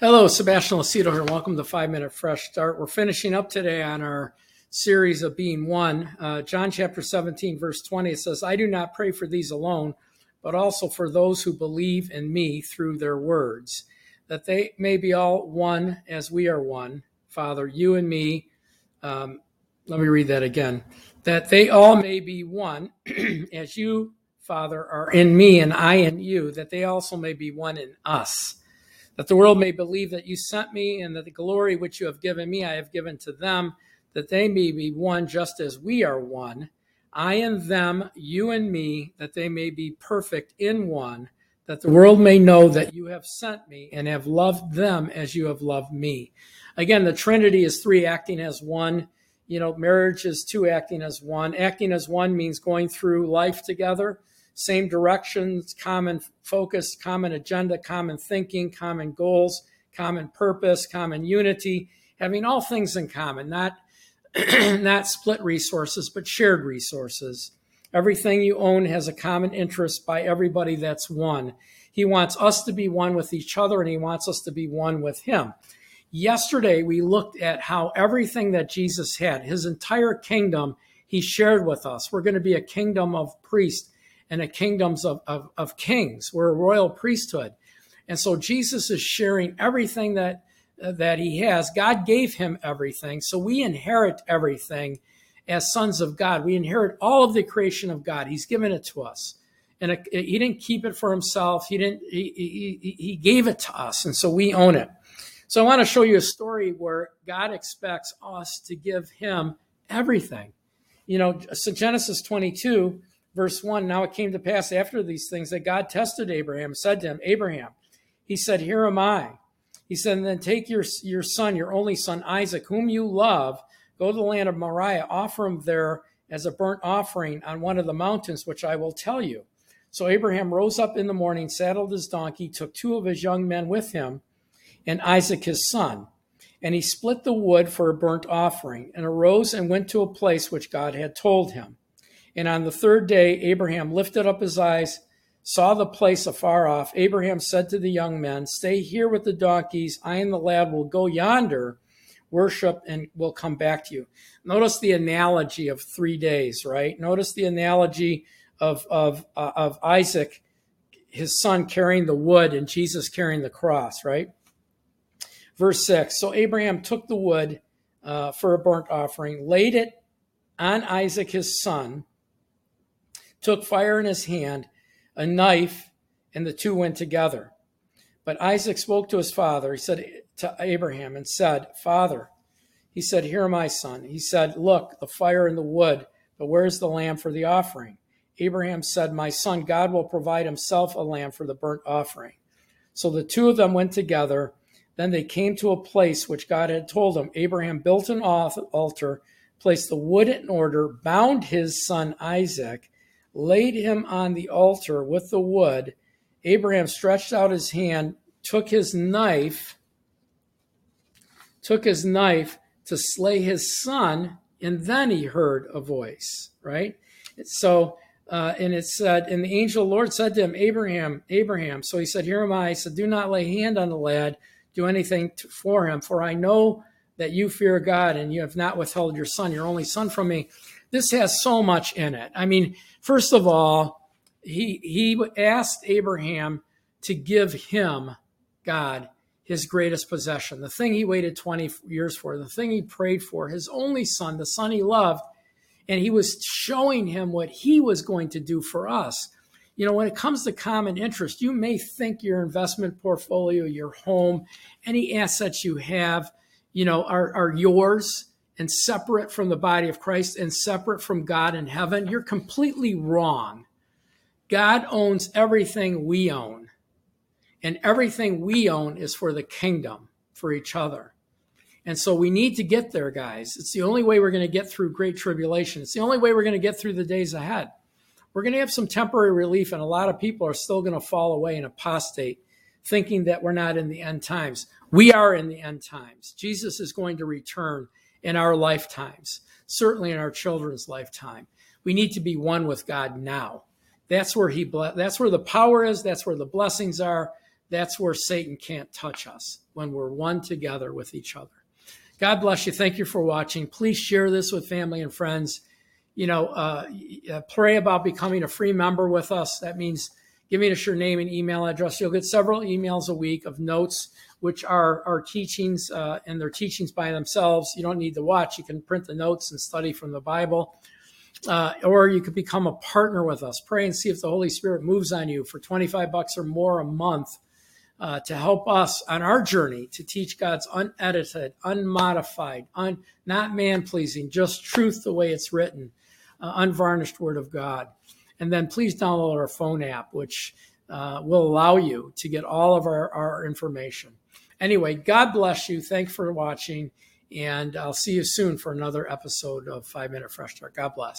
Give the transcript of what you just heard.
Hello, Sebastian Lucido here. Welcome to Five Minute Fresh Start. We're finishing up today on our series of being one. Uh, John chapter 17, verse 20, it says, I do not pray for these alone, but also for those who believe in me through their words, that they may be all one as we are one. Father, you and me. Um, let me read that again. That they all may be one as you, Father, are in me and I in you, that they also may be one in us that the world may believe that you sent me and that the glory which you have given me I have given to them, that they may be one just as we are one. I and them, you and me, that they may be perfect in one, that the world may know that you have sent me and have loved them as you have loved me. Again, the Trinity is three acting as one. You know, marriage is two acting as one. Acting as one means going through life together same directions, common focus, common agenda, common thinking, common goals, common purpose, common unity, having all things in common, not not split resources, but shared resources. Everything you own has a common interest by everybody that's one. He wants us to be one with each other and he wants us to be one with him. Yesterday, we looked at how everything that Jesus had, his entire kingdom, he shared with us. We're going to be a kingdom of priests and a kingdoms of, of, of kings. We're a royal priesthood. And so Jesus is sharing everything that that he has. God gave him everything. So we inherit everything as sons of God. We inherit all of the creation of God. He's given it to us. And it, it, he didn't keep it for himself. He didn't he, he, he gave it to us. And so we own it. So I want to show you a story where God expects us to give him everything. You know, so Genesis 22 verse 1 Now it came to pass after these things that God tested Abraham, said to him, Abraham, he said, Here am I. He said, Then take your, your son, your only son, Isaac, whom you love, go to the land of Moriah, offer him there as a burnt offering on one of the mountains, which I will tell you. So Abraham rose up in the morning, saddled his donkey, took two of his young men with him, and Isaac his son. And he split the wood for a burnt offering, and arose and went to a place which God had told him. And on the third day, Abraham lifted up his eyes, saw the place afar off. Abraham said to the young men, Stay here with the donkeys. I and the lad will go yonder, worship, and will come back to you. Notice the analogy of three days, right? Notice the analogy of, of, uh, of Isaac, his son carrying the wood, and Jesus carrying the cross, right? Verse 6 So Abraham took the wood uh, for a burnt offering, laid it on Isaac his son, took fire in his hand, a knife, and the two went together. But Isaac spoke to his father. He said to Abraham and said, Father, he said, Here, my son. He said, Look, the fire and the wood, but where's the lamb for the offering? Abraham said, My son, God will provide himself a lamb for the burnt offering. So the two of them went together. Then they came to a place which God had told them. Abraham built an altar, placed the wood in order, bound his son Isaac, laid him on the altar with the wood. Abraham stretched out his hand, took his knife, took his knife to slay his son, and then he heard a voice, right? So, uh, and it said, and the angel the Lord said to him, Abraham, Abraham. So he said, Here am I. He said, Do not lay hand on the lad, do anything to, for him, for I know that you fear God and you have not withheld your son, your only son from me. This has so much in it. I mean, First of all, he, he asked Abraham to give him, God, his greatest possession, the thing he waited 20 years for, the thing he prayed for, his only son, the son he loved. And he was showing him what he was going to do for us. You know, when it comes to common interest, you may think your investment portfolio, your home, any assets you have, you know, are, are yours and separate from the body of Christ and separate from God in heaven, you're completely wrong. God owns everything we own, and everything we own is for the kingdom, for each other. And so we need to get there, guys. It's the only way we're going to get through great tribulation. It's the only way we're going to get through the days ahead. We're going to have some temporary relief, and a lot of people are still going to fall away and apostate, thinking that we're not in the end times. We are in the end times. Jesus is going to return in our lifetimes, certainly in our children's lifetime. We need to be one with God now. That's where he that's where the power is, that's where the blessings are, that's where Satan can't touch us. when we're one together with each other. God bless you. Thank you for watching. Please share this with family and friends. You know, uh, uh pray about becoming a free member with us. That means giving us your name and email address. You'll get several emails a week of notes, which are our teachings, uh, and they're teachings by themselves. You don't need to watch. You can print the notes and study from the Bible. Uh, or you could become a partner with us. Pray and see if the Holy Spirit moves on you for 25 bucks or more a month uh, to help us on our journey to teach God's unedited, unmodified, un, not man pleasing, just truth the way it's written, uh, unvarnished Word of God. And then please download our phone app, which uh, will allow you to get all of our, our information. Anyway, God bless you. Thanks for watching. And I'll see you soon for another episode of Five Minute Fresh Start. God bless.